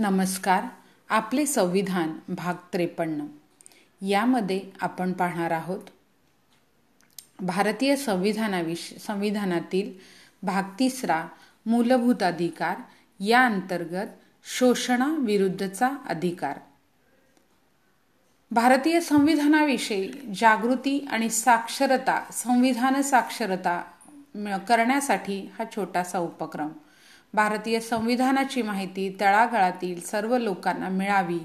नमस्कार आपले संविधान भाग त्रेपन्न. यामध्ये आपण पाहणार आहोत भारतीय संविधानाविष संविधानातील भाग तिसरा मूलभूत अधिकार या अंतर्गत शोषणाविरुद्धचा अधिकार. भारतीय संविधानाविषयी जागृती आणि साक्षरता संविधान साक्षरता करण्यासाठी हा छोटासा उपक्रम. भारतीय संविधानाची माहिती तळागाळातील सर्व लोकांना मिळावी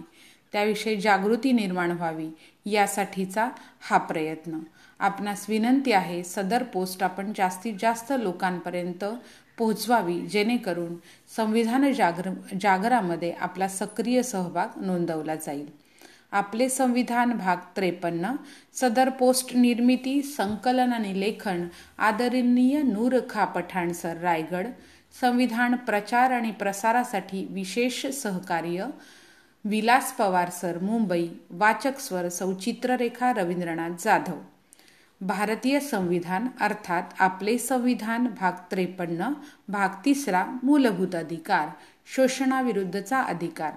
त्याविषयी जागृती निर्माण व्हावी यासाठीचा हा प्रयत्न. आपणास विनंती आहे सदर पोस्ट आपण जास्तीत जास्त लोकांपर्यंत पोहोचवावी जेणेकरून संविधान जागर जागरामध्ये आपला सक्रिय सहभाग नोंदवला जाईल. आपले संविधान भाग त्रेपन्न सदर पोस्ट निर्मिती संकलन आणि लेखन आदरणीय नूरखा पठाण सर रायगड संविधान प्रचार आणि प्रसारासाठी विशेष सहकार्य विलास पवार सर मुंबई वाचक स्वर सौचित्ररेखा रवींद्रनाथ जाधव. भारतीय संविधान अर्थात आपले संविधान भाग त्रेपन्न भाग तिसरा मूलभूत अधिकार शोषणाविरुद्धचा अधिकार.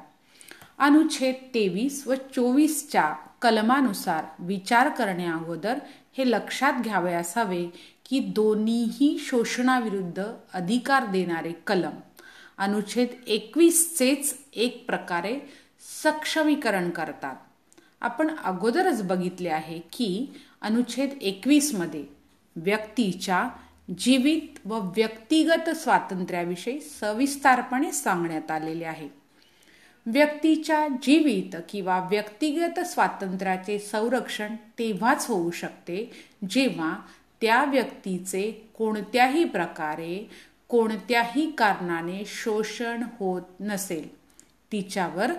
अनुच्छेद तेवीस व चोवीसच्या कलमानुसार विचार करण्याअगोदर हे लक्षात घ्यावे असावे की दोन्हीही शोषणाविरुद्ध अधिकार देणारे कलम. अनुच्छेद एकवीसचेच एक प्रकारे सक्षमीकरण करतात. आपण अगोदरच बघितले आहे की अनुच्छेद एकवीसमध्ये व्यक्तीच्या जीवित व व्यक्तिगत स्वातंत्र्याविषयी सविस्तारपणे सांगण्यात आलेले आहे. व्यक्तीच्या जीवित किंवा व्यक्तिगत स्वातंत्र्याचे संरक्षण तेव्हाच होऊ शकते जेव्हा त्या व्यक्तीचे कोणत्याही प्रकारे कोणत्याही कारणाने शोषण होत नसेल. तिच्यावर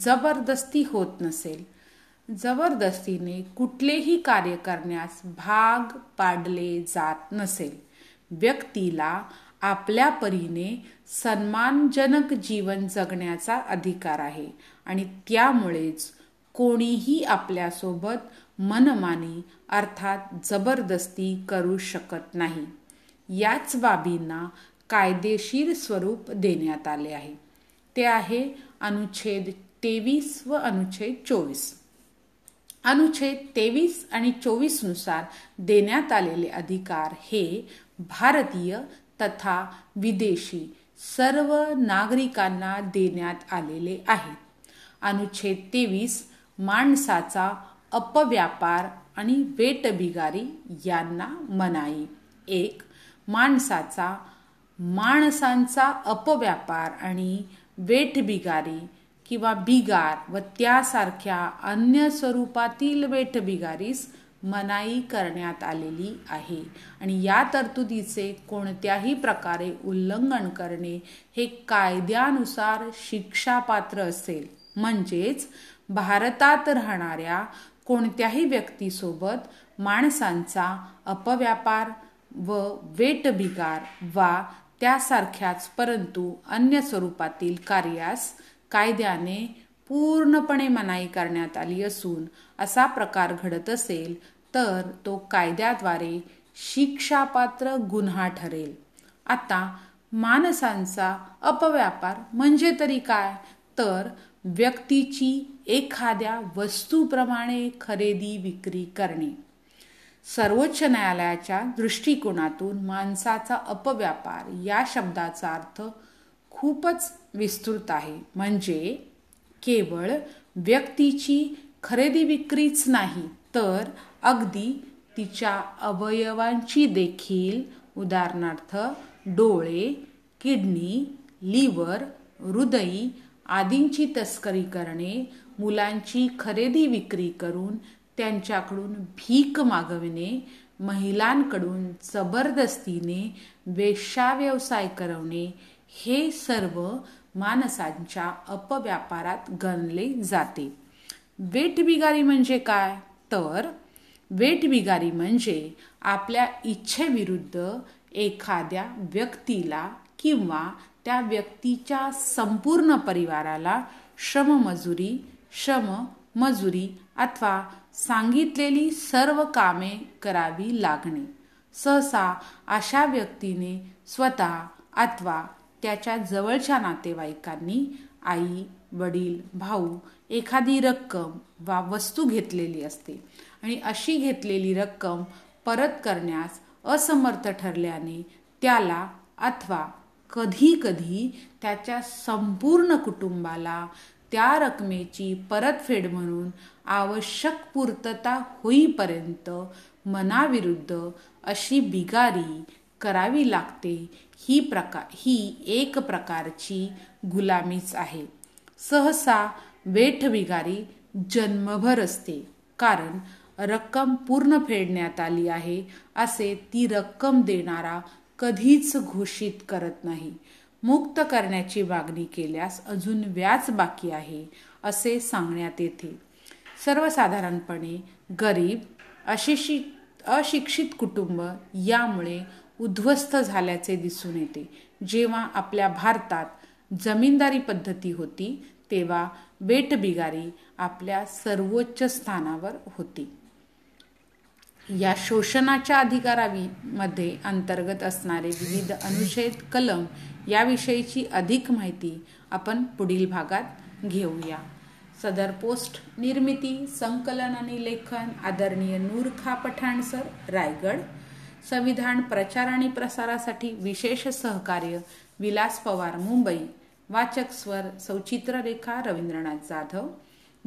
जबरदस्ती होत नसेल. जबरदस्तीने कुठलेही कार्य करण्यास भाग पाडले जात नसेल. व्यक्तीला आपल्या परीने सन्मानजनक जीवन जगण्याचा अधिकार आहे आणि त्यामुळेच कोणीही आपल्यासोबत मनमानी अर्थात जबरदस्ती करू शकत नाही. याच बाबींना कायदेशीर स्वरूप देण्यात आले आहे. ते आहे अनुच्छेद तेवीस व अनुच्छेद चोवीस. अनुच्छेद तेवीस आणि चोवीसनुसार देण्यात आलेले अधिकार हे भारतीय तथा विदेशी सर्व नागरिकांना देण्यात आलेले आहेत. अनुच्छेद तेवीस माणसाचा अपव्यापार आणि वेटबिगारी यांना मनाई. एक माणसाचा माणसांचा अपव्यापार आणि वेठबिगारी किंवा बिगार व त्यासारख्या अन्य स्वरूपातील वेठबिगारीस मनाई करण्यात आलेली आहे. आणि या तरतुदीचे कोणत्याही प्रकारे उल्लंघन करणे हे कायद्यानुसार शिक्षापात्र असेल. म्हणजेच भारतात राहणाऱ्या कोणत्याही व्यक्तीसोबत माणसांचा अपव्यापार व वेटबिगार वा त्यासारख्याच परंतु अन्य स्वरूपातील कार्यास कायद्याने पूर्णपणे मनाई करण्यात आली असून असा प्रकार घडत असेल तर तो कायद्याद्वारे शिक्षापात्र गुन्हा ठरेल. आता माणसांचा अपव्यापार म्हणजे तरी काय? तर व्यक्तीची एखाद्या वस्तूप्रमाणे खरेदी विक्री करणे. सर्वोच्च न्यायालयाच्या दृष्टिकोनातून माणसाचा अपव्यापार या शब्दाचा अर्थ खूपच विस्तृत आहे. म्हणजे केवळ व्यक्तीची खरेदी विक्रीच नाही तर अगदी तिच्या अवयवांची देखील उदाहरणार्थ डोळे किडनी लिव्हर हृदयी आदींची तस्करी करणे मुलांची खरेदी विक्री करून त्यांच्याकडून भीक मागविणे महिलांकडून जबरदस्तीने वेश्याव्यवसाय करवणे हे सर्व माणसांच्या अपव्यापारात गणले जाते. वेठबिगारी म्हणजे काय? तर वेठबिगारी म्हणजे आपल्या इच्छेविरुद्ध एखाद्या व्यक्तीला किंवा त्या व्यक्तीच्या संपूर्ण परिवाराला श्रममजुरी श्रम मजुरी अथवा सांगितलेली सर्व कामे करावी लागणे. सहसा अशा व्यक्तीने स्वतः अथवा त्याच्या जवळच्या नातेवाईकांनी आई वडील भाऊ एखादी रक्कम वा वस्तू घेतलेली असते आणि अशी घेतलेली रक्कम परत करण्यास असमर्थ ठरल्याने त्याला अथवा कधी कधी त्याच्या संपूर्ण कुटुंबाला त्या रकमेची परतफेड म्हणून आवश्यक पूर्तता होईपर्यंत मनाविरुद्ध अशी बिगारी करावी लागते. ही प्रकार ही एक प्रकारची गुलामीच आहे. सहसा वेठबिगारी जन्मभर असते. कारण रक्कम पूर्ण फेडण्यात आली आहे असे ती रक्कम देणारा कधीच घोषित करत नाही. मुक्त करण्याची मागणी केल्यास अजून व्याज बाकी आहे असे सांगण्यात येते. सर्वसाधारणपणे गरीब अशिक्षित अशिक्षित कुटुंब यामुळे उद्ध्वस्त झाल्याचे दिसून येते. जेव्हा आपल्या भारतात जमीनदारी पद्धती होती तेव्हा बेटबिगारी आपल्या सर्वोच्च स्थानावर होती. या शोषणाच्या अधिकारामध्ये अंतर्गत असणारे विविध अनुच्छेद कलम याविषयीची अधिक माहिती आपण पुढील भागात घेऊया. सदर पोस्ट निर्मिती संकलन आणि लेखन आदरणीय नूरखा पठाण सर रायगड. संविधान प्रचार आणि प्रसारासाठी विशेष सहकार्य विलास पवार मुंबई. वाचक स्वर सौचित्ररेखा रवींद्रनाथ जाधव.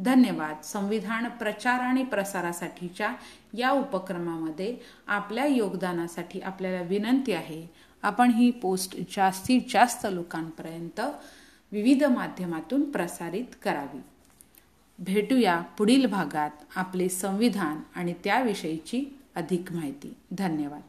धन्यवाद. संविधान प्रचार आणि प्रसारासाठीच्या या उपक्रमामध्ये आपल्या योगदानासाठी आपल्याला विनंती आहे. आपण ही पोस्ट जास्तीत जास्त लोकांपर्यंत विविध माध्यमातून प्रसारित करावी. भेटूया पुढील भागात आपले संविधान आणि त्याविषयीची अधिक माहिती. धन्यवाद.